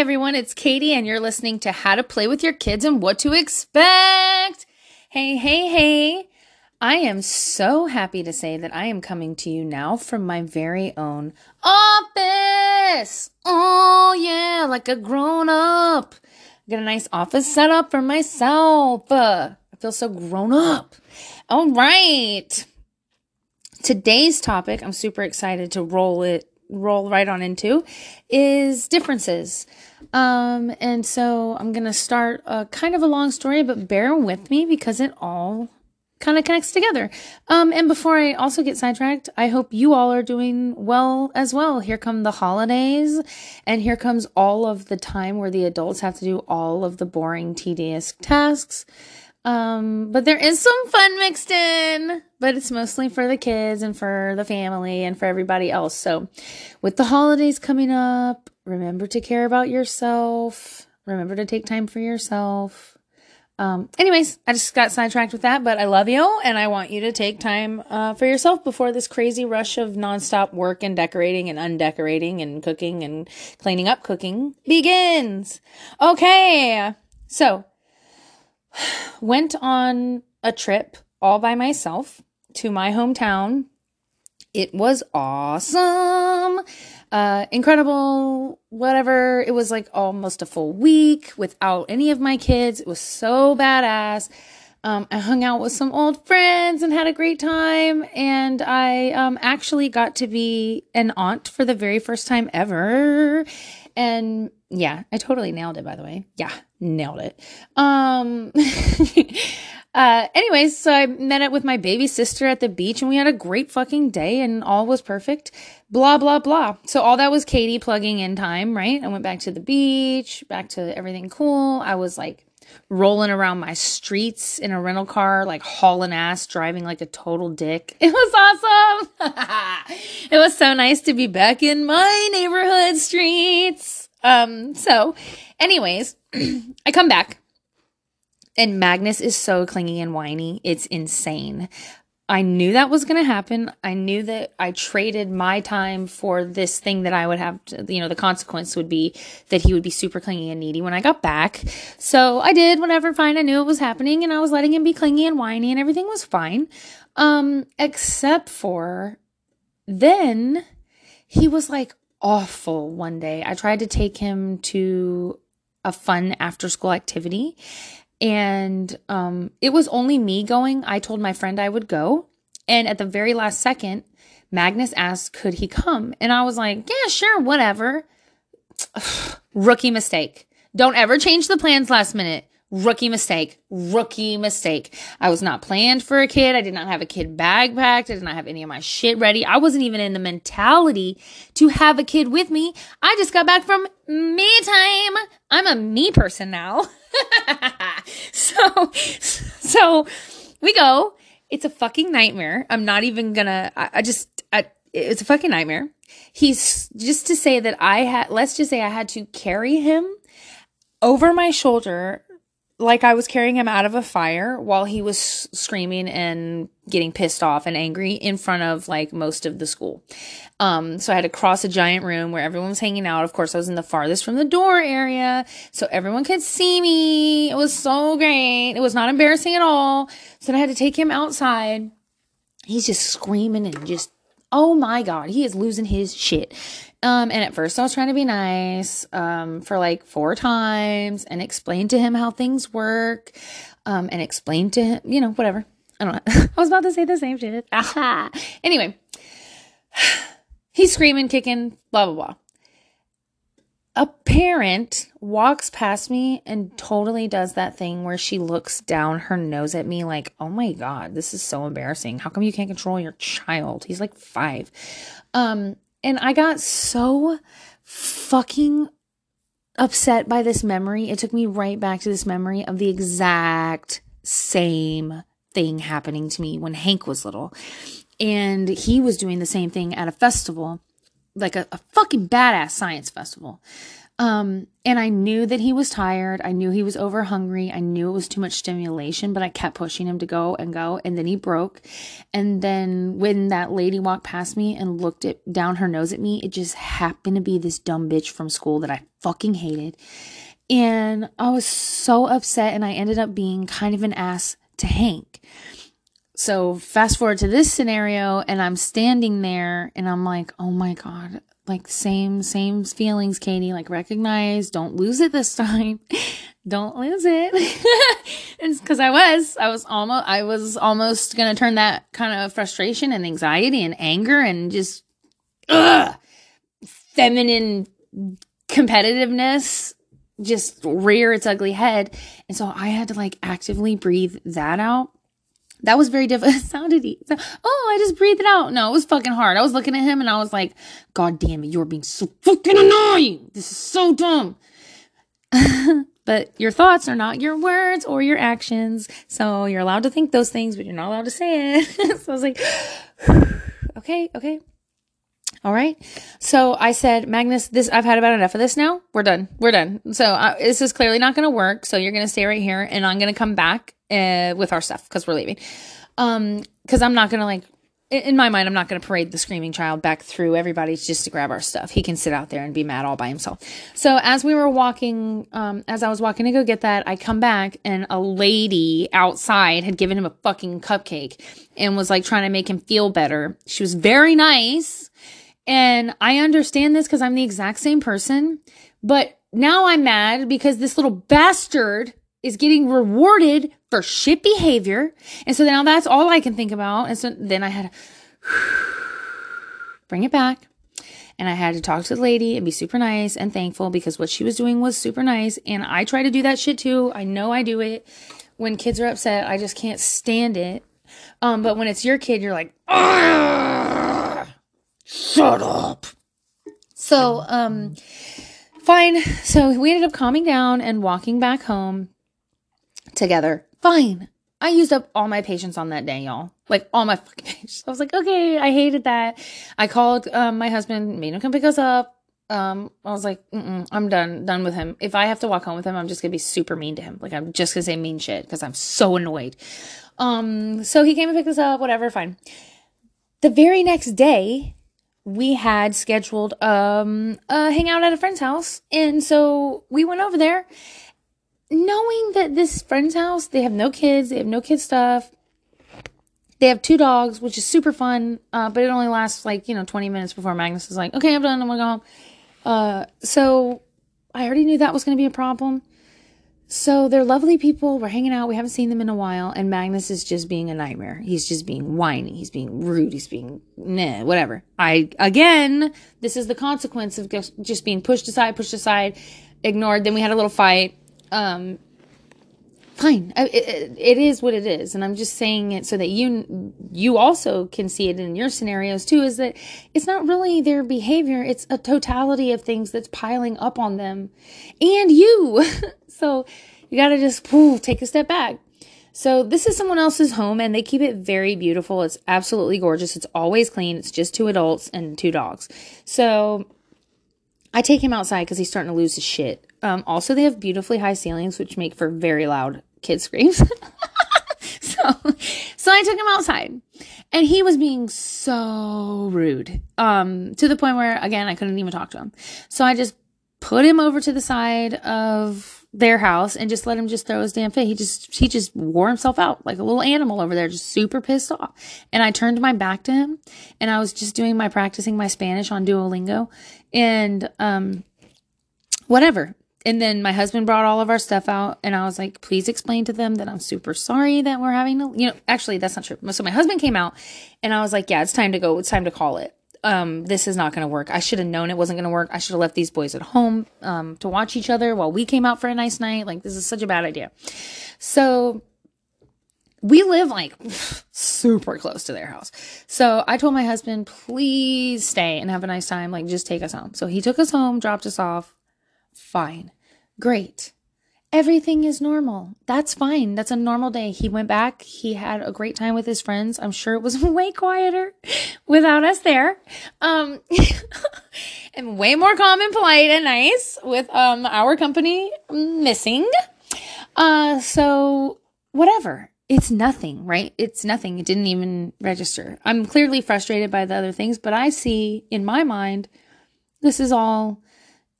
everyone, it's Katie, and you're listening to How to Play with Your Kids and What to Expect. Hey, hey, hey. I am so happy to say that I am coming to you now from my very own office. Oh, yeah, like a grown up. I got a nice office set up for myself. Uh, I feel so grown up. All right. Today's topic, I'm super excited to roll it roll right on into is differences. Um, and so I'm going to start a kind of a long story, but bear with me because it all kind of connects together. Um, and before I also get sidetracked, I hope you all are doing well as well. Here come the holidays, and here comes all of the time where the adults have to do all of the boring, tedious tasks. Um, but there is some fun mixed in, but it's mostly for the kids and for the family and for everybody else. So, with the holidays coming up, remember to care about yourself. Remember to take time for yourself. Um, anyways, I just got sidetracked with that, but I love you and I want you to take time uh, for yourself before this crazy rush of nonstop work and decorating and undecorating and cooking and cleaning up cooking begins. Okay, so went on a trip all by myself to my hometown. It was awesome. Uh, incredible, whatever. It was like almost a full week without any of my kids. It was so badass. Um, I hung out with some old friends and had a great time. And I um, actually got to be an aunt for the very first time ever. And yeah, I totally nailed it, by the way. Yeah, nailed it. Um, uh, anyways, so I met up with my baby sister at the beach and we had a great fucking day and all was perfect. Blah, blah, blah. So all that was Katie plugging in time, right? I went back to the beach, back to everything cool. I was like, rolling around my streets in a rental car, like hauling ass, driving like a total dick. It was awesome. it was so nice to be back in my neighborhood streets. Um, so, anyways, I come back and Magnus is so clingy and whiny. It's insane. I knew that was going to happen. I knew that I traded my time for this thing that I would have to, you know, the consequence would be that he would be super clingy and needy when I got back. So I did whatever, fine. I knew it was happening and I was letting him be clingy and whiny and everything was fine. Um, except for then he was like, awful one day. I tried to take him to a fun after school activity and um, it was only me going. I told my friend I would go. And at the very last second, Magnus asked, could he come? And I was like, yeah, sure, whatever. Rookie mistake. Don't ever change the plans last minute. Rookie mistake. Rookie mistake. I was not planned for a kid. I did not have a kid bag packed. I did not have any of my shit ready. I wasn't even in the mentality to have a kid with me. I just got back from me time. I'm a me person now. so, so we go. It's a fucking nightmare. I'm not even gonna, I, I just, I, it's a fucking nightmare. He's just to say that I had, let's just say I had to carry him over my shoulder like I was carrying him out of a fire while he was screaming and getting pissed off and angry in front of like most of the school. Um, so I had to cross a giant room where everyone was hanging out. Of course, I was in the farthest from the door area, so everyone could see me. It was so great. It was not embarrassing at all. So I had to take him outside. He's just screaming and just, oh my God, he is losing his shit. Um, and at first I was trying to be nice, um, for like four times and explain to him how things work, um, and explain to him, you know, whatever. I don't know. I was about to say the same shit. Aha. Anyway, he's screaming, kicking, blah, blah, blah. A parent walks past me and totally does that thing where she looks down her nose at me like, oh my God, this is so embarrassing. How come you can't control your child? He's like five. Um, and I got so fucking upset by this memory. It took me right back to this memory of the exact same thing happening to me when Hank was little. And he was doing the same thing at a festival. like a, a fucking badass science festival. Um, and I knew that he was tired. I knew he was over hungry. I knew it was too much stimulation, but I kept pushing him to go and go. And then he broke. And then when that lady walked past me and looked it down her nose at me, it just happened to be this dumb bitch from school that I fucking hated. And I was so upset and I ended up being kind of an ass to Hank. So fast forward to this scenario and I'm standing there and I'm like, oh my God, like same same feelings katie. Like recognize don't lose it this time. Don't lose it. It's because i was i was almost i was almost gonna turn that kind of frustration and anxiety and anger and just ugh, feminine competitiveness just rear its ugly head. And so i had to like actively breathe that out that was very difficult. It sounded, oh, I just breathed it out. No, it was fucking hard. I was looking at him and I was like, God damn it, you're being so fucking annoying. This is so dumb. but your thoughts are not your words or your actions. So you're allowed to think those things, but you're not allowed to say it. so I was like, okay, okay. All right. So I said, Magnus, this I've had about enough of this now. We're done. We're done. So uh, this is clearly not going to work. So you're going to stay right here, and I'm going to come back uh, with our stuff because we're leaving. Um, because I'm not going to like. In my mind, I'm not going to parade the screaming child back through everybody just to grab our stuff. He can sit out there and be mad all by himself. So as we were walking, um, as I was walking to go get that, I come back and a lady outside had given him a fucking cupcake and was like trying to make him feel better. She was very nice and I understand this because I'm the exact same person. But now I'm mad because this little bastard is getting rewarded for shit behavior. And so now that's all I can think about. And so then I had to bring it back. And I had to talk to the lady and be super nice and thankful because what she was doing was super nice. And I try to do that shit too. I know I do it. When kids are upset, I just can't stand it. Um, but when it's your kid, you're like, shut up. So, um, fine. So we ended up calming down and walking back home together. Fine. I used up all my patience on that day, y'all. Like all my fucking patience. I was like, okay, I hated that. I called um, my husband, made him come pick us up. Um, I was like, I'm done, done with him. If I have to walk home with him, I'm just gonna be super mean to him. Like I'm just gonna say mean shit because I'm so annoyed. Um, so he came and picked us up. Whatever, fine. The very next day, we had scheduled um a hangout at a friend's house. And so we went over there knowing that this friend's house they have no kids they have no kid stuff. They have two dogs which is super fun uh, but it only lasts like you know 20 minutes before magnus is like okay i'm done i'm gonna go home. Uh, so i already knew that was gonna be a problem so they're lovely people. We're hanging out. We haven't seen them in a while. And Magnus is just being a nightmare. He's just being whiny. He's being rude. He's being, nah, whatever. I, again, this is the consequence of just, being pushed aside, pushed aside, ignored. Then we had a little fight. Um, fine. It, it, it is what it is. And I'm just saying it so that you, you also can see it in your scenarios too, is that it's not really their behavior. It's a totality of things that's piling up on them and you. So you got to just take a step back. So this is someone else's home and they keep it very beautiful. It's absolutely gorgeous. It's always clean. It's just two adults and two dogs. So I take him outside because he's starting to lose his shit. Um, also, they have beautifully high ceilings, which make for very loud kid screams. so, so I took him outside, and he was being so rude, um, to the point where again I couldn't even talk to him. So I just put him over to the side of their house and just let him just throw his damn fit. He just he just wore himself out like a little animal over there, just super pissed off. And I turned my back to him and I was just doing my practicing my Spanish on Duolingo and um whatever. And then my husband brought all of our stuff out and I was like, please explain to them that I'm super sorry that we're having to, you know, actually that's not true. So my husband came out and I was like, yeah, it's time to go. It's time to call it um, this is not going to work. I should have known it wasn't going to work. I should have left these boys at home um, to watch each other while we came out for a nice night. Like, this is such a bad idea. So, we live like super close to their house. So I told my husband, please stay and have a nice time. Like, just take us home. So he took us home, dropped us off. Fine. Great. Everything is normal. That's fine. That's a normal day. He went back. He had a great time with his friends. I'm sure it was way quieter without us there. Um, and way more calm and polite and nice with, um, our company missing. Uh, so whatever. It's nothing, right? It's nothing. It didn't even register. I'm clearly frustrated by the other things, but I see in my mind, this is all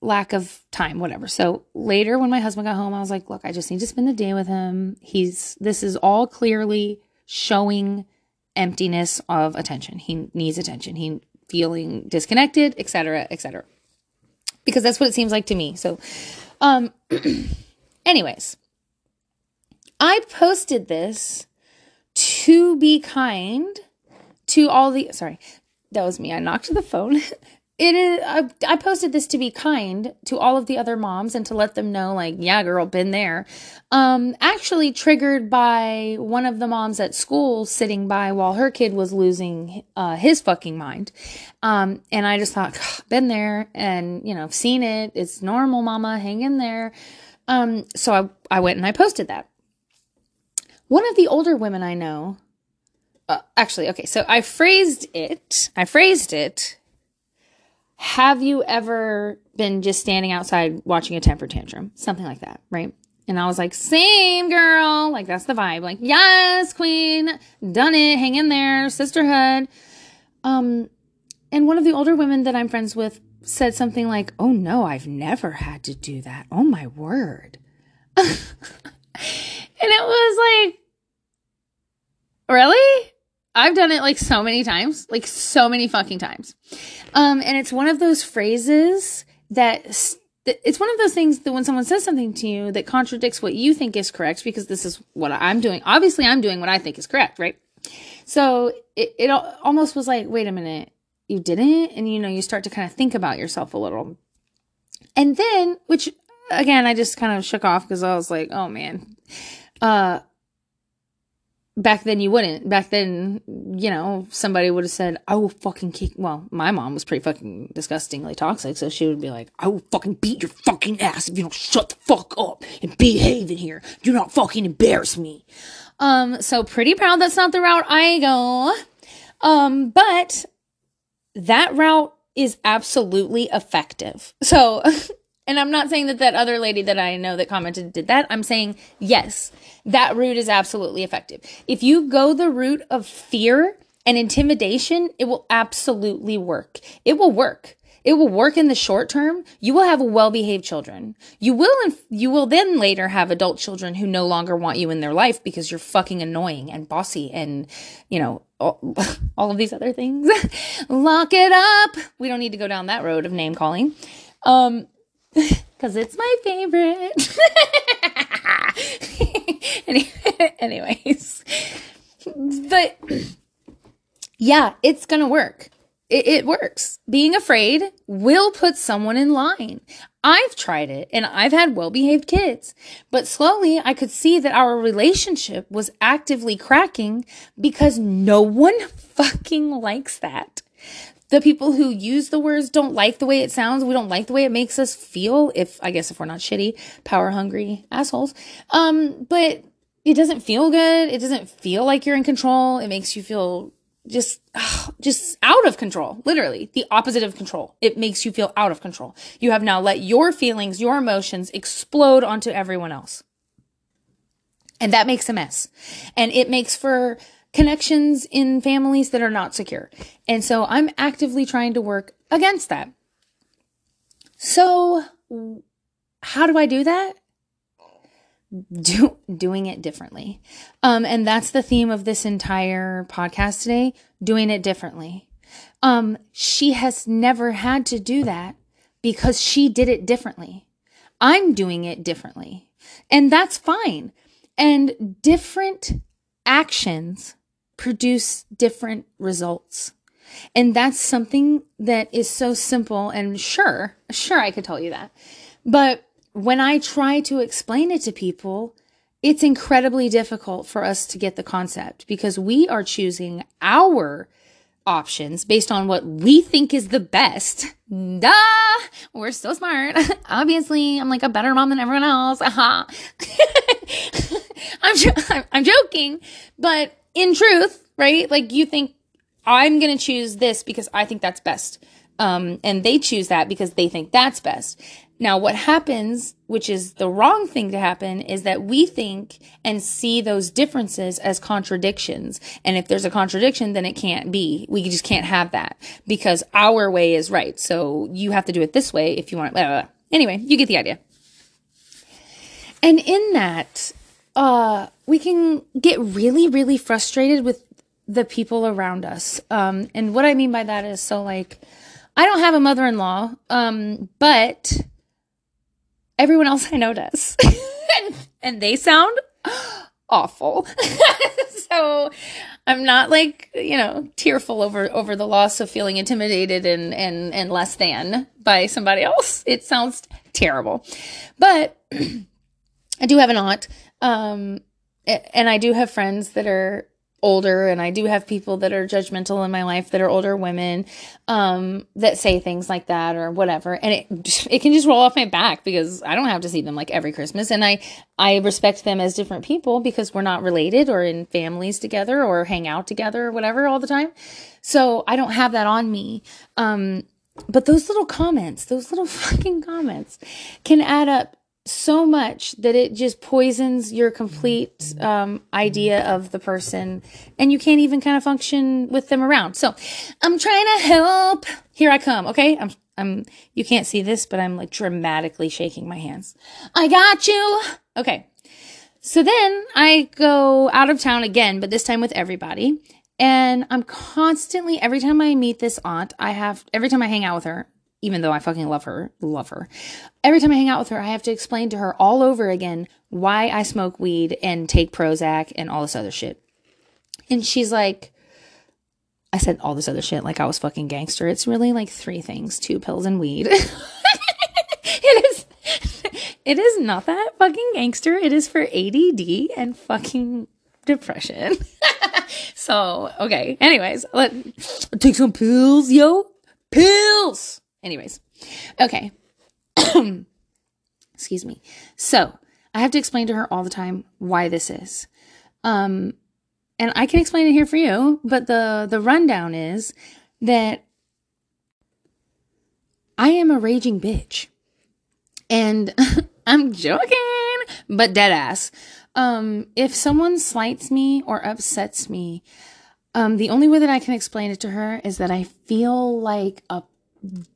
lack of time, whatever. So later when my husband got home, I was like, look, I just need to spend the day with him. He's, this is all clearly showing emptiness of attention. He needs attention. He feeling disconnected, etc., etc. Because that's what it seems like to me. So, um, anyways, I posted this to be kind to all the, sorry, that was me. I knocked the phone. it is I, I, posted this to be kind to all of the other moms and to let them know like yeah girl been there. Um actually triggered by one of the moms at school sitting by while her kid was losing uh, his fucking mind. Um and i just thought been there and you know seen it. It's normal mama hang in there. Um so i i went and i posted that. One of the older women i know uh, actually okay so i phrased it i phrased it have you ever been just standing outside watching a temper tantrum? Something like that, right? And I was like, same girl. Like, that's the vibe. Like, yes, queen, done it. Hang in there, sisterhood. Um, and one of the older women that I'm friends with said something like, oh no, I've never had to do that. Oh my word. and it was like, really? I've done it like so many times, like so many fucking times. Um, and it's one of those phrases that it's one of those things that when someone says something to you that contradicts what you think is correct, because this is what I'm doing. Obviously, I'm doing what I think is correct, right? So it, it almost was like, wait a minute, you didn't? And you know, you start to kind of think about yourself a little. And then, which again, I just kind of shook off because I was like, oh man. Uh, back then you wouldn't. Back then, you know, somebody would have said, I will fucking kick. Well, my mom was pretty fucking disgustingly toxic, so she would be like, I will fucking beat your fucking ass if you don't shut the fuck up and behave in here. Do not fucking embarrass me. Um, so pretty proud that's not the route I go. Um, but that route is absolutely effective. So And I'm not saying that that other lady that I know that commented did that. I'm saying, yes, that route is absolutely effective. If you go the route of fear and intimidation, it will absolutely work. It will work. It will work in the short term. You will have well-behaved children. You will, you will then later have adult children who no longer want you in their life because you're fucking annoying and bossy and, you know, all, all of these other things. Lock it up. We don't need to go down that road of name calling. Um, because it's my favorite. Anyways, but yeah, it's gonna work. It, it works. Being afraid will put someone in line. I've tried it and I've had well behaved kids, but slowly I could see that our relationship was actively cracking because no one fucking likes that the people who use the words don't like the way it sounds. We don't like the way it makes us feel. If I guess if we're not shitty, power hungry assholes. Um, but it doesn't feel good. It doesn't feel like you're in control. It makes you feel just, just out of control. Literally the opposite of control. It makes you feel out of control. You have now let your feelings, your emotions explode onto everyone else. And that makes a mess. And it makes for connections in families that are not secure. And so I'm actively trying to work against that. So how do I do that? Do, doing it differently. Um, and that's the theme of this entire podcast today, doing it differently. Um, she has never had to do that because she did it differently. I'm doing it differently. And that's fine. And different actions produce different results. And that's something that is so simple and sure, sure, I could tell you that. But when I try to explain it to people, it's incredibly difficult for us to get the concept because we are choosing our options based on what we think is the best. Duh! We're so smart. Obviously, I'm like a better mom than everyone else. Aha. I'm, jo- I'm joking, but in truth, right? Like you think I'm going to choose this because I think that's best. Um, and they choose that because they think that's best. Now, what happens, which is the wrong thing to happen, is that we think and see those differences as contradictions. And if there's a contradiction, then it can't be. We just can't have that because our way is right. So you have to do it this way if you want. Blah, blah, blah. Anyway, you get the idea. And in that, uh, we can get really, really frustrated with the people around us. Um, and what I mean by that is so like, I don't have a mother in law, um, but everyone else I know does. and, and they sound awful. so I'm not like, you know, tearful over over the loss of feeling intimidated and and and less than by somebody else. It sounds terrible. But I do have an aunt um and I do have friends that are older and I do have people that are judgmental in my life that are older women um that say things like that or whatever and it it can just roll off my back because I don't have to see them like every Christmas and I I respect them as different people because we're not related or in families together or hang out together or whatever all the time. So I don't have that on me. Um but those little comments, those little fucking comments can add up so much that it just poisons your complete um, idea of the person and you can't even kind of function with them around. So i'm trying to help. Here i come okay? I'm i'm you can't see this but i'm like dramatically shaking my hands. I got you! Okay. So then i go out of town again but this time with everybody and i'm constantly every time i meet this aunt i have every time i hang out with her even though I fucking love her, love her. Every time I hang out with her, I have to explain to her all over again why I smoke weed and take Prozac and all this other shit. And she's like, I said all this other shit like I was fucking gangster. It's really like three things two pills and weed. it is. It is not that fucking gangster. It is for ADD and fucking depression. so, okay. Anyways, let take some pills, yo. Pills. Anyways, okay. Excuse me. So I have to explain to her all the time why this is. Um, and I can explain it here for you, but the the rundown is that I am a raging bitch. And I'm joking, but dead ass. Um, if someone slights me or upsets me, um, the only way that I can explain it to her is that I feel like a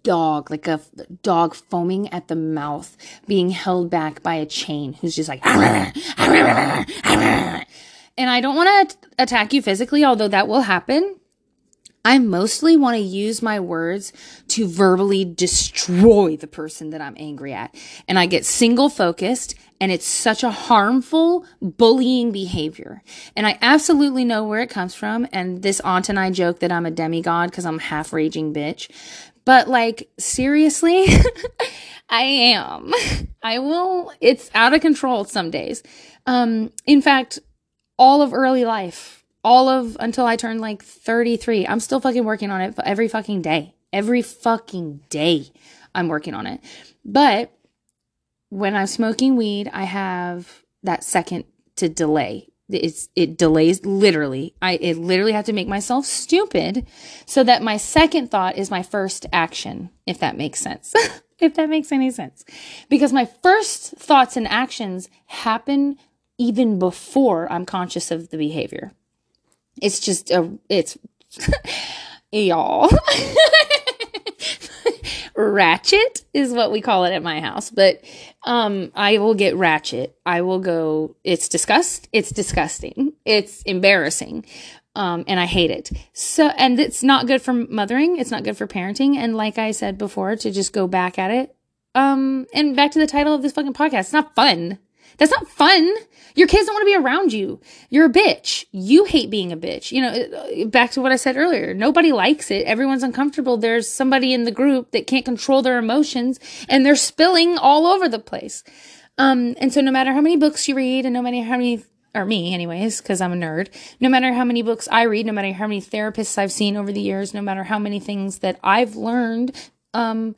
dog, like a dog foaming at the mouth, being held back by a chain who's just like, and I don't want to attack you physically, although that will happen. I mostly want to use my words to verbally destroy the person that I'm angry at. And I get single focused and it's such a harmful bullying behavior. And I absolutely know where it comes from. And this aunt and I joke that I'm a demigod because I'm half raging bitch. But like seriously, I am. I will it's out of control some days. Um in fact, all of early life, all of until I turned like 33, I'm still fucking working on it every fucking day. Every fucking day I'm working on it. But when I'm smoking weed, I have that second to delay it's it delays literally. I it literally have to make myself stupid so that my second thought is my first action if that makes sense. If that makes any sense. Because my first thoughts and actions happen even before i'm conscious of the behavior. It's just a it's y'all ratchet is what we call it at my house. But um, I will get ratchet. I will go. It's disgust. It's disgusting. It's embarrassing. Um, and I hate it. So, and it's not good for mothering. It's not good for parenting. And like I said before, to just go back at it. Um, and back to the title of this fucking podcast. It's not fun. That's not fun. Your kids don't want to be around you. You're a bitch. You hate being a bitch. You know, back to what I said earlier. Nobody likes it. Everyone's uncomfortable. There's somebody in the group that can't control their emotions and they're spilling all over the place. Um, and so no matter how many books you read and no matter how many or me anyways, because I'm a nerd, no matter how many books I read, no matter how many therapists I've seen over the years, no matter how many things that I've learned, um,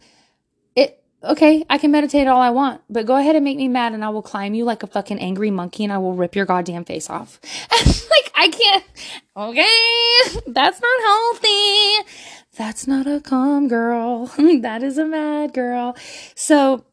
okay, I can meditate all I want, but go ahead and make me mad and I will climb you like a fucking angry monkey and I will rip your goddamn face off. like, I can't, okay, that's not healthy. That's not a calm girl. that is a mad girl. So,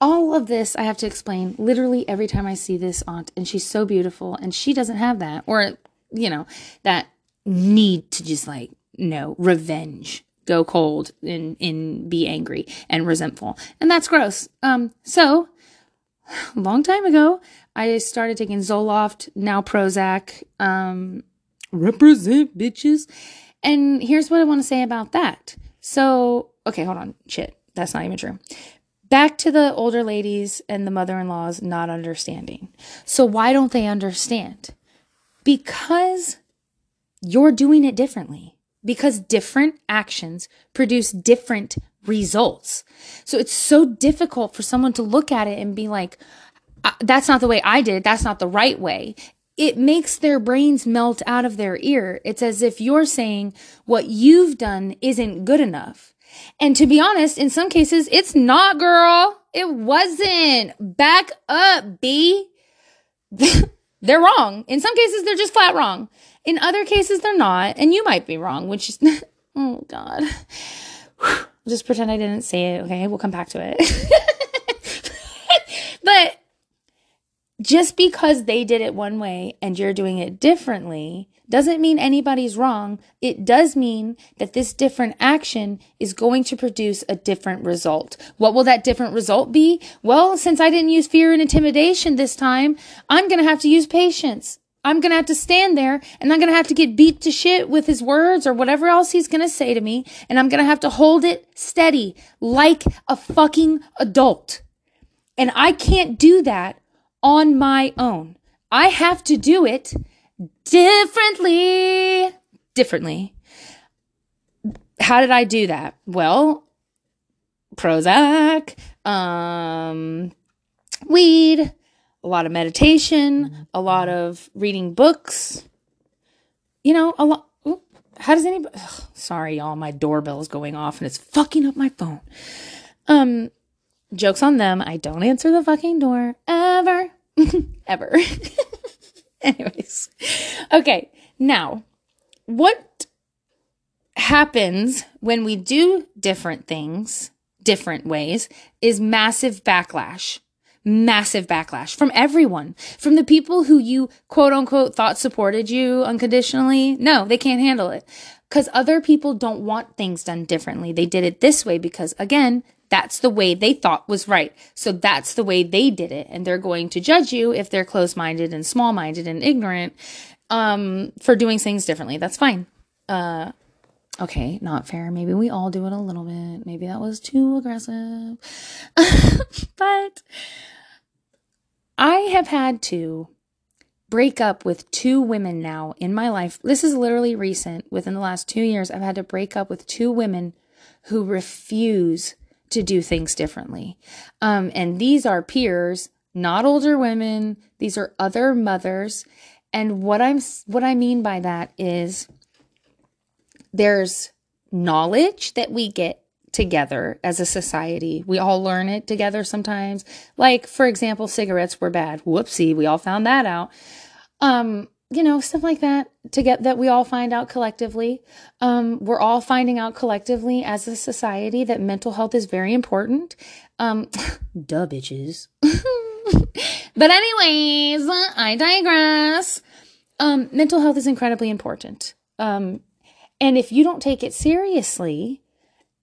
all of this I have to explain literally every time I see this aunt, and she's so beautiful, and she doesn't have that, or, you know, that need to just like, no, revenge, go cold and, and be angry and resentful. And that's gross. Um, so, long time ago, I started taking Zoloft, now Prozac, um, represent bitches. And here's what I want to say about that. So, okay, hold on. Shit. That's not even true. Back to the older ladies and the mother in laws not understanding. So, why don't they understand? Because you're doing it differently. Because different actions produce different results. So, it's so difficult for someone to look at it and be like, uh, that's not the way I did it. That's not the right way. It makes their brains melt out of their ear. It's as if you're saying what you've done isn't good enough. And to be honest, in some cases, it's not, girl. It wasn't. Back up, B. they're wrong. In some cases, they're just flat wrong. In other cases, they're not. And you might be wrong, which is, oh God. just pretend I didn't say it, okay? We'll come back to it. but just because they did it one way and you're doing it differently doesn't mean anybody's wrong. It does mean that this different action is going to produce a different result. What will that different result be? Well, since I didn't use fear and intimidation this time, I'm going to have to use patience. I'm going to have to stand there and I'm going to have to get beat to shit with his words or whatever else he's going to say to me. And I'm going to have to hold it steady like a fucking adult. And I can't do that on my own. I have to do it differently. Differently. How did I do that? Well, Prozac, um, weed, a lot of meditation, a lot of reading books. You know, a lot. How does anybody? Ugh, sorry, y'all. My doorbell is going off and it's fucking up my phone. Um, jokes on them. I don't answer the fucking door ever, ever. Anyways, okay, now what happens when we do different things different ways is massive backlash. Massive backlash from everyone, from the people who you quote unquote thought supported you unconditionally. No, they can't handle it because other people don't want things done differently. They did it this way because, again, that's the way they thought was right. So that's the way they did it. And they're going to judge you if they're close minded and small minded and ignorant um, for doing things differently. That's fine. Uh, okay, not fair. Maybe we all do it a little bit. Maybe that was too aggressive. but I have had to break up with two women now in my life. This is literally recent. Within the last two years, I've had to break up with two women who refuse to do things differently. Um, and these are peers, not older women. These are other mothers. And what I'm what I mean by that is there's knowledge that we get together as a society. We all learn it together sometimes. Like for example, cigarettes were bad. Whoopsie, we all found that out. Um you know, stuff like that to get that we all find out collectively. Um, we're all finding out collectively as a society that mental health is very important. Um, duh, bitches. but anyways, I digress. Um, mental health is incredibly important. Um, and if you don't take it seriously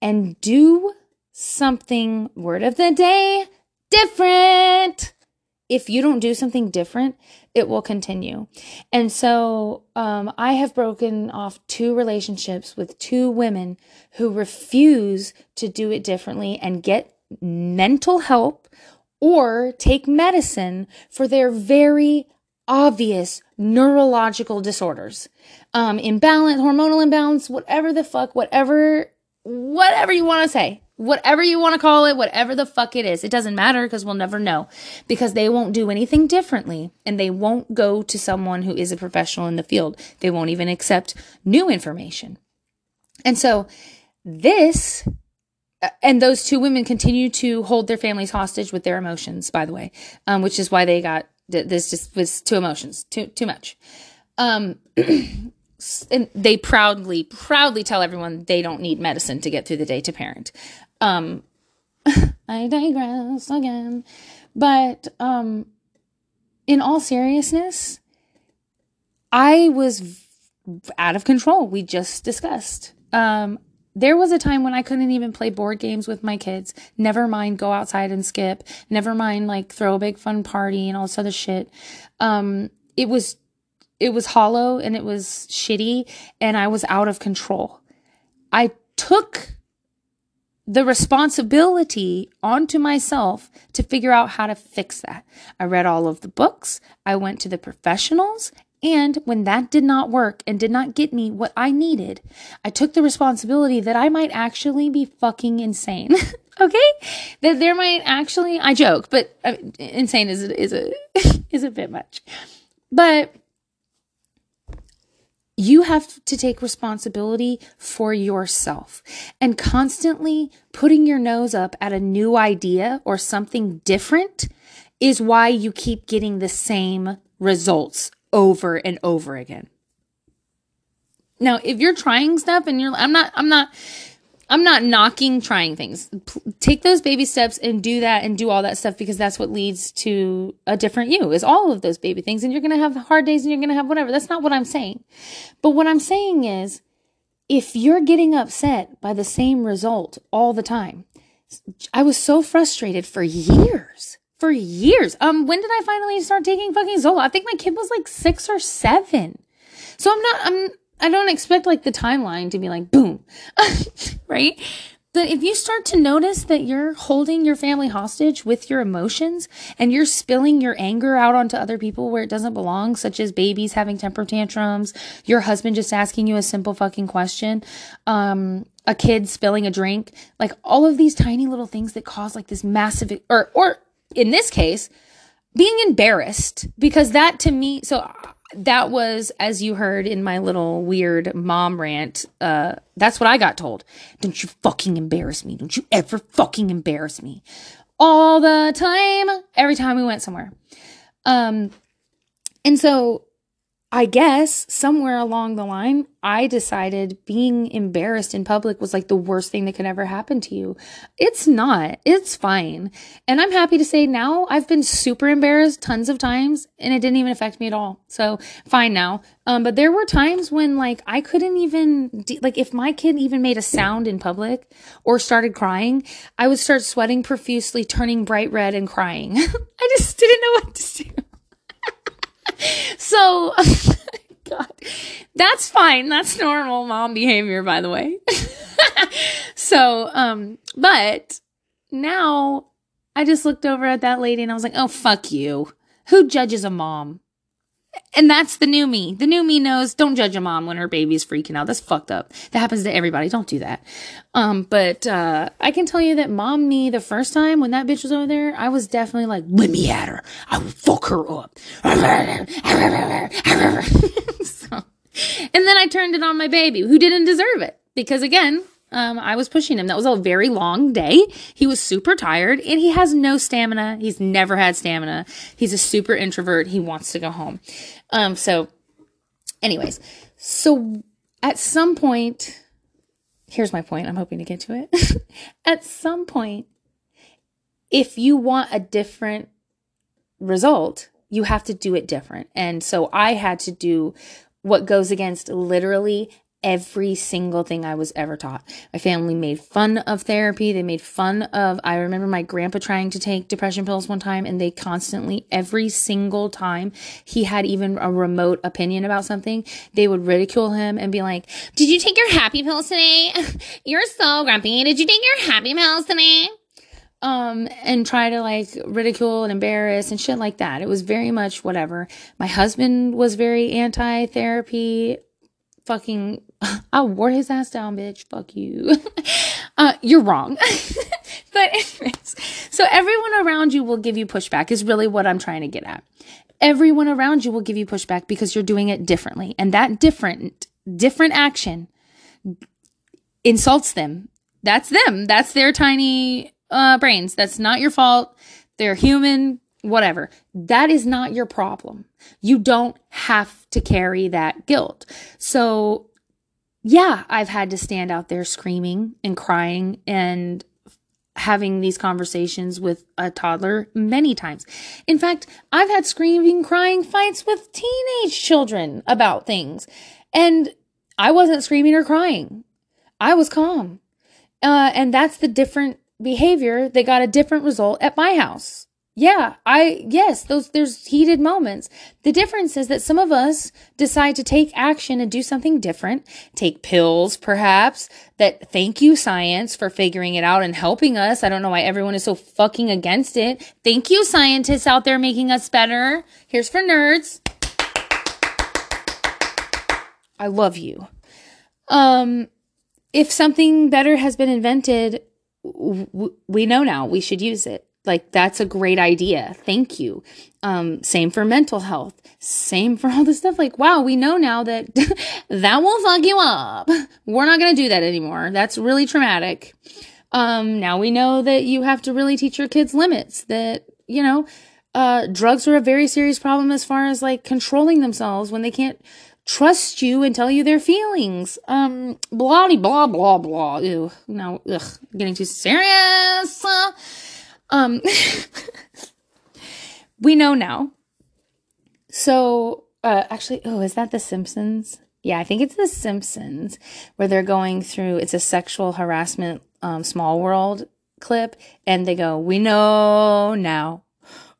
and do something, word of the day, different. If you don't do something different, it will continue. And so um, I have broken off two relationships with two women who refuse to do it differently and get mental help or take medicine for their very obvious neurological disorders um imbalance hormonal imbalance whatever the fuck whatever whatever you want to say whatever you want to call it, whatever the fuck it is. It doesn't matter because we'll never know because they won't do anything differently and they won't go to someone who is a professional in the field. They won't even accept new information. And so this uh, and those two women continue to hold their families hostage with their emotions, by the way, um, which is why they got this just was too emotions, too too much. Um, and they proudly proudly tell everyone they don't need medicine to get through the day to parent. Um, I digress again. But um, in all seriousness, I was out of control. We just discussed. Um, there was a time when I couldn't even play board games with my kids. Never mind go outside and skip. Never mind like throw a big fun party and all this other shit. Um, it was it was hollow and it was shitty and I was out of control. I took the responsibility onto myself to figure out how to fix that. I read all of the books, I went to the professionals, and when that did not work and did not get me what I needed, I took the responsibility that I might actually be fucking insane. okay? That there might actually I joke, but uh, insane is is a is a bit much. But you have to take responsibility for yourself and constantly putting your nose up at a new idea or something different is why you keep getting the same results over and over again. Now, if you're trying stuff and you're, I'm not, I'm not I'm not knocking trying things. P- take those baby steps and do that and do all that stuff because that's what leads to a different you is all of those baby things. And you're going to have hard days and you're going to have whatever. That's not what I'm saying. But what I'm saying is if you're getting upset by the same result all the time, I was so frustrated for years. For years. Um, when did I finally start taking fucking Zoloft? I think my kid was like six or seven. So I'm not, I'm, I don't expect like the timeline to be like boom, right? But if you start to notice that you're holding your family hostage with your emotions and you're spilling your anger out onto other people where it doesn't belong, such as babies having temper tantrums, your husband just asking you a simple fucking question, um, a kid spilling a drink, like all of these tiny little things that cause like this massive, or, or in this case, being embarrassed because that to me, so that was as you heard in my little weird mom rant uh that's what i got told. Don't you fucking embarrass me. Don't you ever fucking embarrass me. All the time. Every time we went somewhere. Um and so I guess somewhere along the line, I decided being embarrassed in public was like the worst thing that could ever happen to you. It's not. It's fine. And I'm happy to say now I've been super embarrassed tons of times and it didn't even affect me at all. So fine now. Um, but there were times when like I couldn't even, de- like if my kid even made a sound in public or started crying, I would start sweating profusely, turning bright red and crying. I just didn't know what to do so, God, that's fine. That's normal mom behavior, by the way. so, um, but now I just looked over at that lady and I was like, oh, fuck you. Who judges a mom? And that's the new me. The new me knows don't judge a mom when her baby's freaking out. That's fucked up. That happens to everybody. Don't do that. Um, but uh, I can tell you that mom me the first time when that bitch was over there, I was definitely like, let me at her. I will fuck her up. so, and then I turned it on my baby who didn't deserve it because again, um, I was pushing him. That was a very long day. He was super tired and he has no stamina. He's never had stamina. He's a super introvert. He wants to go home. Um, so, anyways, so at some point, here's my point. I'm hoping to get to it. at some point, if you want a different result, you have to do it different. And so I had to do what goes against literally every single thing I was ever taught. My family made fun of therapy. They made fun of, I remember my grandpa trying to take depression pills one time and they constantly, every single time he had even a remote opinion about something, they would ridicule him and be like, did you take your happy pills today? You're so grumpy. Did you take your happy pills today? um and try to like ridicule and embarrass and shit like that. It was very much whatever. My husband was very anti therapy fucking I wore his ass down, bitch. Fuck you. uh, you're wrong. but anyways, so everyone around you will give you pushback is really what I'm trying to get at. Everyone around you will give you pushback because you're doing it differently. And that different, different action insults them. That's them. That's their tiny uh, brains. That's not your fault. They're human, whatever. That is not your problem. You don't have to carry that guilt. So, yeah, I've had to stand out there screaming and crying and having these conversations with a toddler many times. In fact, I've had screaming, crying fights with teenage children about things. And I wasn't screaming or crying. I was calm. Uh, and that's the different behavior that got a different result at my house. Yeah, I, yes, those, there's heated moments. The difference is that some of us decide to take action and do something different, take pills, perhaps, that thank you, science, for figuring it out and helping us. I don't know why everyone is so fucking against it. Thank you, scientists out there making us better. Here's for nerds. I love you. Um, if something better has been invented, we know now we should use it like that's a great idea thank you um same for mental health same for all this stuff like wow we know now that that will fuck you up we're not going to do that anymore that's really traumatic um now we know that you have to really teach your kids limits that you know uh drugs are a very serious problem as far as like controlling themselves when they can't trust you and tell you their feelings. Um, blah blah blah blah. Ew. Now, ugh, getting too serious. Um, we know now. So, uh, actually, oh, is that The Simpsons? Yeah, I think it's The Simpsons where they're going through. It's a sexual harassment, um, small world clip, and they go, "We know now."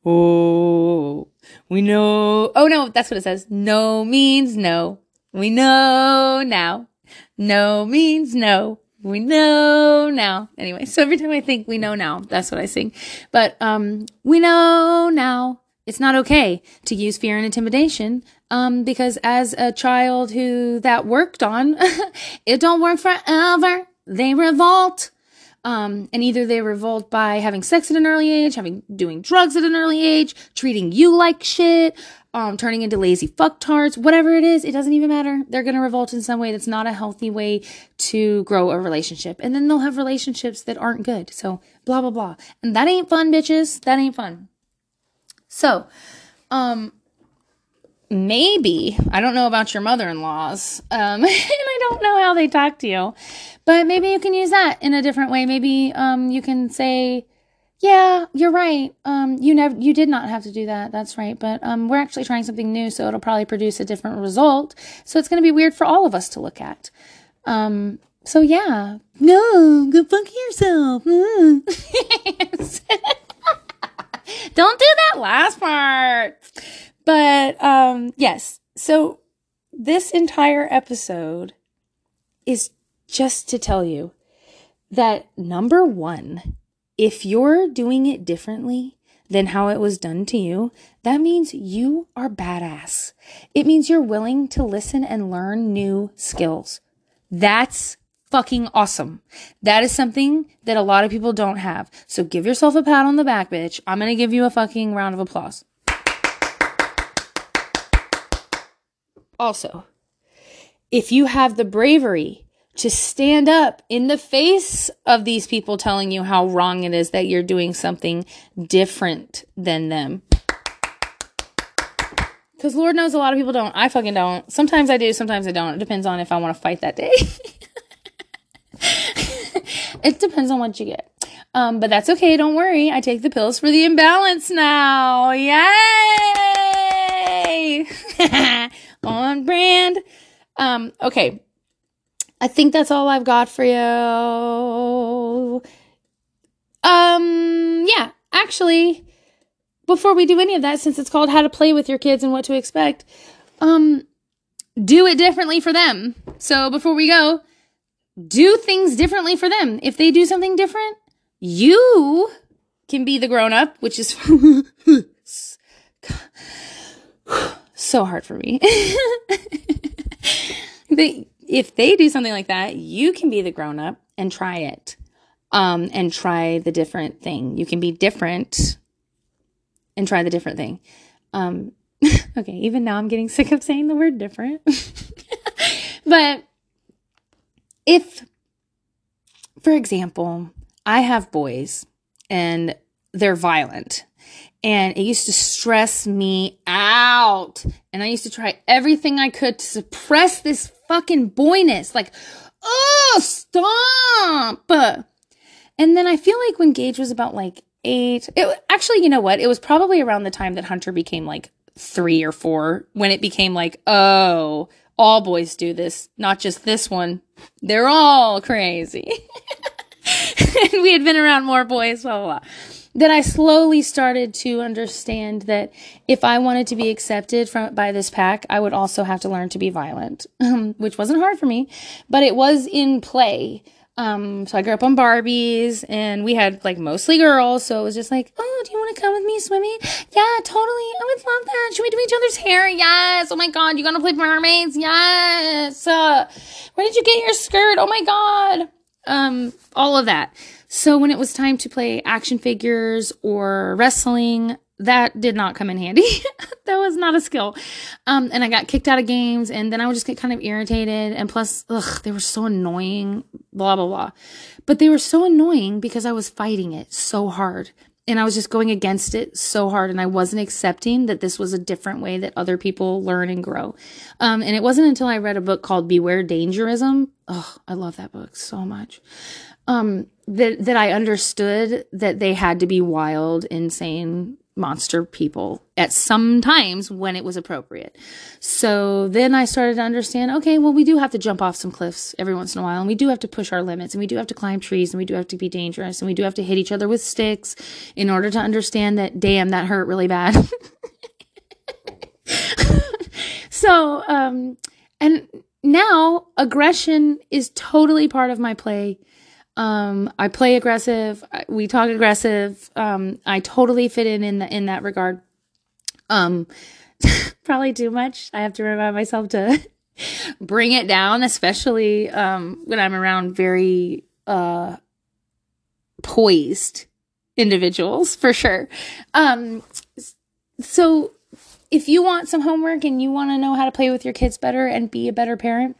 Oh, we know. Oh no, that's what it says. No means no. We know now. No means no. We know now. Anyway, so every time I think we know now, that's what I sing. But um we know now it's not okay to use fear and intimidation um because as a child who that worked on, it don't work forever. They revolt. Um, and either they revolt by having sex at an early age, having doing drugs at an early age, treating you like shit, um, turning into lazy fucktards, whatever it is, it doesn't even matter. They're gonna revolt in some way that's not a healthy way to grow a relationship. And then they'll have relationships that aren't good. So blah blah blah. And that ain't fun, bitches. That ain't fun. So, um, maybe I don't know about your mother-in-laws, um, and I don't know how they talk to you, but maybe you can use that in a different way. Maybe um, you can say, yeah, you're right. Um, you never, you did not have to do that. That's right. But um, we're actually trying something new, so it'll probably produce a different result. So it's going to be weird for all of us to look at. Um, so yeah, no, go fuck yourself. Mm. Don't do that last part. But um, yes, so this entire episode is just to tell you that number one if you're doing it differently than how it was done to you, that means you are badass. It means you're willing to listen and learn new skills. That's fucking awesome. That is something that a lot of people don't have. So give yourself a pat on the back, bitch. I'm going to give you a fucking round of applause. Also, if you have the bravery to stand up in the face of these people telling you how wrong it is that you're doing something different than them. Because Lord knows a lot of people don't. I fucking don't. Sometimes I do, sometimes I don't. It depends on if I want to fight that day. it depends on what you get. Um, but that's okay. Don't worry. I take the pills for the imbalance now. Yay! on brand. Um, okay. I think that's all I've got for you. Um, yeah, actually, before we do any of that, since it's called How to Play with Your Kids and What to Expect, um, do it differently for them. So before we go, do things differently for them. If they do something different, you can be the grown up, which is so hard for me. if they do something like that, you can be the grown up and try it. Um, and try the different thing. You can be different and try the different thing. Um, okay, even now I'm getting sick of saying the word different. but if, for example, I have boys and they're violent and it used to stress me out. And I used to try everything I could to suppress this fucking boyness. Like, oh, stop. And then I feel like when Gage was about like eight, it actually, you know what? It was probably around the time that Hunter became like three or four when it became like, oh, all boys do this, not just this one. They're all crazy. and we had been around more boys, blah, blah, blah. Then I slowly started to understand that if I wanted to be accepted from by this pack, I would also have to learn to be violent, which wasn't hard for me, but it was in play. Um, so I grew up on Barbies and we had like mostly girls. So it was just like, oh, do you want to come with me swimming? Yeah, totally. I would love that. Should we do each other's hair? Yes. Oh my God. You gonna play mermaids? Yes. Uh, where did you get your skirt? Oh my God. Um, all of that. So when it was time to play action figures or wrestling, that did not come in handy. that was not a skill. Um, and I got kicked out of games and then I would just get kind of irritated. And plus, ugh, they were so annoying, blah, blah, blah. But they were so annoying because I was fighting it so hard. And I was just going against it so hard. And I wasn't accepting that this was a different way that other people learn and grow. Um, and it wasn't until I read a book called Beware Dangerism. Oh, I love that book so much. Um, that, that I understood that they had to be wild, insane monster people at some times when it was appropriate. So then I started to understand okay, well, we do have to jump off some cliffs every once in a while, and we do have to push our limits, and we do have to climb trees, and we do have to be dangerous, and we do have to hit each other with sticks in order to understand that, damn, that hurt really bad. so, um, and now aggression is totally part of my play um, I play aggressive. We talk aggressive. Um, I totally fit in in, the, in that regard. Um, probably too much. I have to remind myself to bring it down, especially um, when I'm around very uh, poised individuals, for sure. Um, so, if you want some homework and you want to know how to play with your kids better and be a better parent,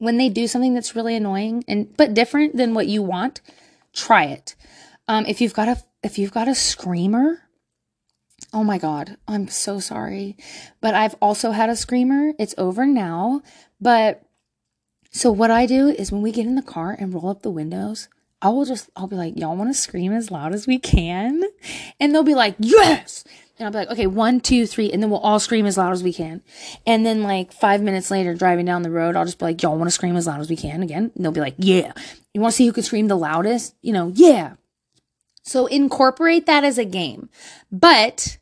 when they do something that's really annoying and but different than what you want, try it. Um, if you've got a if you've got a screamer, oh my god, I'm so sorry, but I've also had a screamer. It's over now, but so what I do is when we get in the car and roll up the windows, I will just I'll be like, y'all want to scream as loud as we can, and they'll be like, yes. And I'll be like, okay, one, two, three, and then we'll all scream as loud as we can. And then like five minutes later, driving down the road, I'll just be like, y'all want to scream as loud as we can again? And they'll be like, yeah. You want to see who can scream the loudest? You know, yeah. So incorporate that as a game. But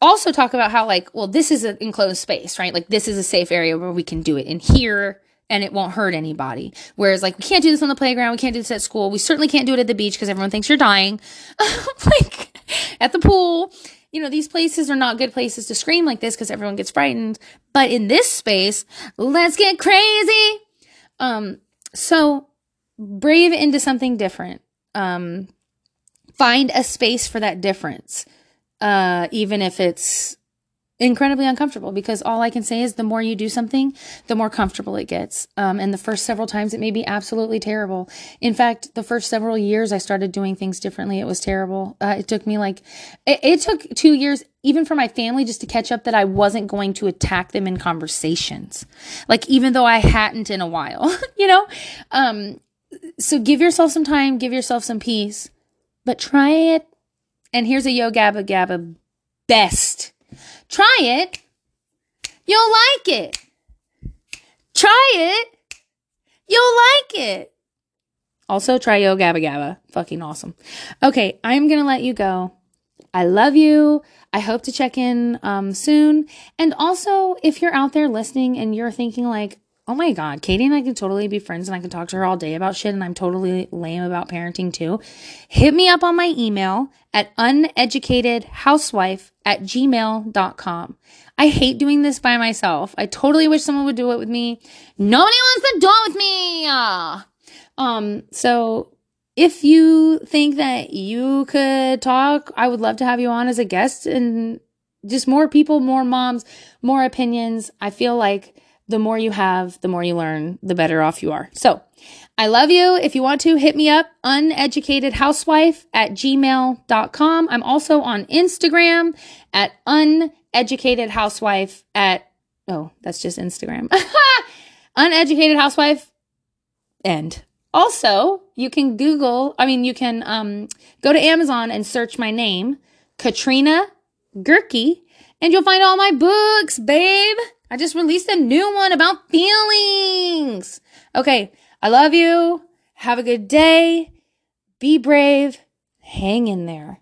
also talk about how like, well, this is an enclosed space, right? Like this is a safe area where we can do it. And here and it won't hurt anybody. Whereas, like, we can't do this on the playground, we can't do this at school, we certainly can't do it at the beach because everyone thinks you're dying. like, at the pool, you know, these places are not good places to scream like this because everyone gets frightened. But in this space, let's get crazy. Um, so brave into something different. Um, find a space for that difference. Uh, even if it's incredibly uncomfortable because all I can say is the more you do something, the more comfortable it gets. Um, and the first several times it may be absolutely terrible. In fact, the first several years I started doing things differently. It was terrible. Uh, it took me like, it, it took two years even for my family just to catch up that I wasn't going to attack them in conversations. Like, even though I hadn't in a while, you know? Um, so give yourself some time, give yourself some peace, but try it. And here's a Yo Gabba Gabba best Try it. You'll like it. Try it. You'll like it. Also, try Yo Gabba Gabba. Fucking awesome. Okay, I'm going to let you go. I love you. I hope to check in um, soon. And also, if you're out there listening and you're thinking, like, oh my God, Katie and I can totally be friends and I can talk to her all day about shit and I'm totally lame about parenting too. Hit me up on my email at uneducatedhousewife at gmail.com. I hate doing this by myself. I totally wish someone would do it with me. Nobody wants to do it with me. Um, so if you think that you could talk, I would love to have you on as a guest and just more people, more moms, more opinions. I feel like the more you have, the more you learn, the better off you are. So I love you. If you want to, hit me up, uneducatedhousewife at gmail.com. I'm also on Instagram at uneducatedhousewife at, oh, that's just Instagram. uneducated housewife, end. Also, you can Google, I mean, you can um, go to Amazon and search my name, Katrina Gerke, and you'll find all my books, babe. I just released a new one about feelings. Okay, I love you. Have a good day. Be brave. Hang in there.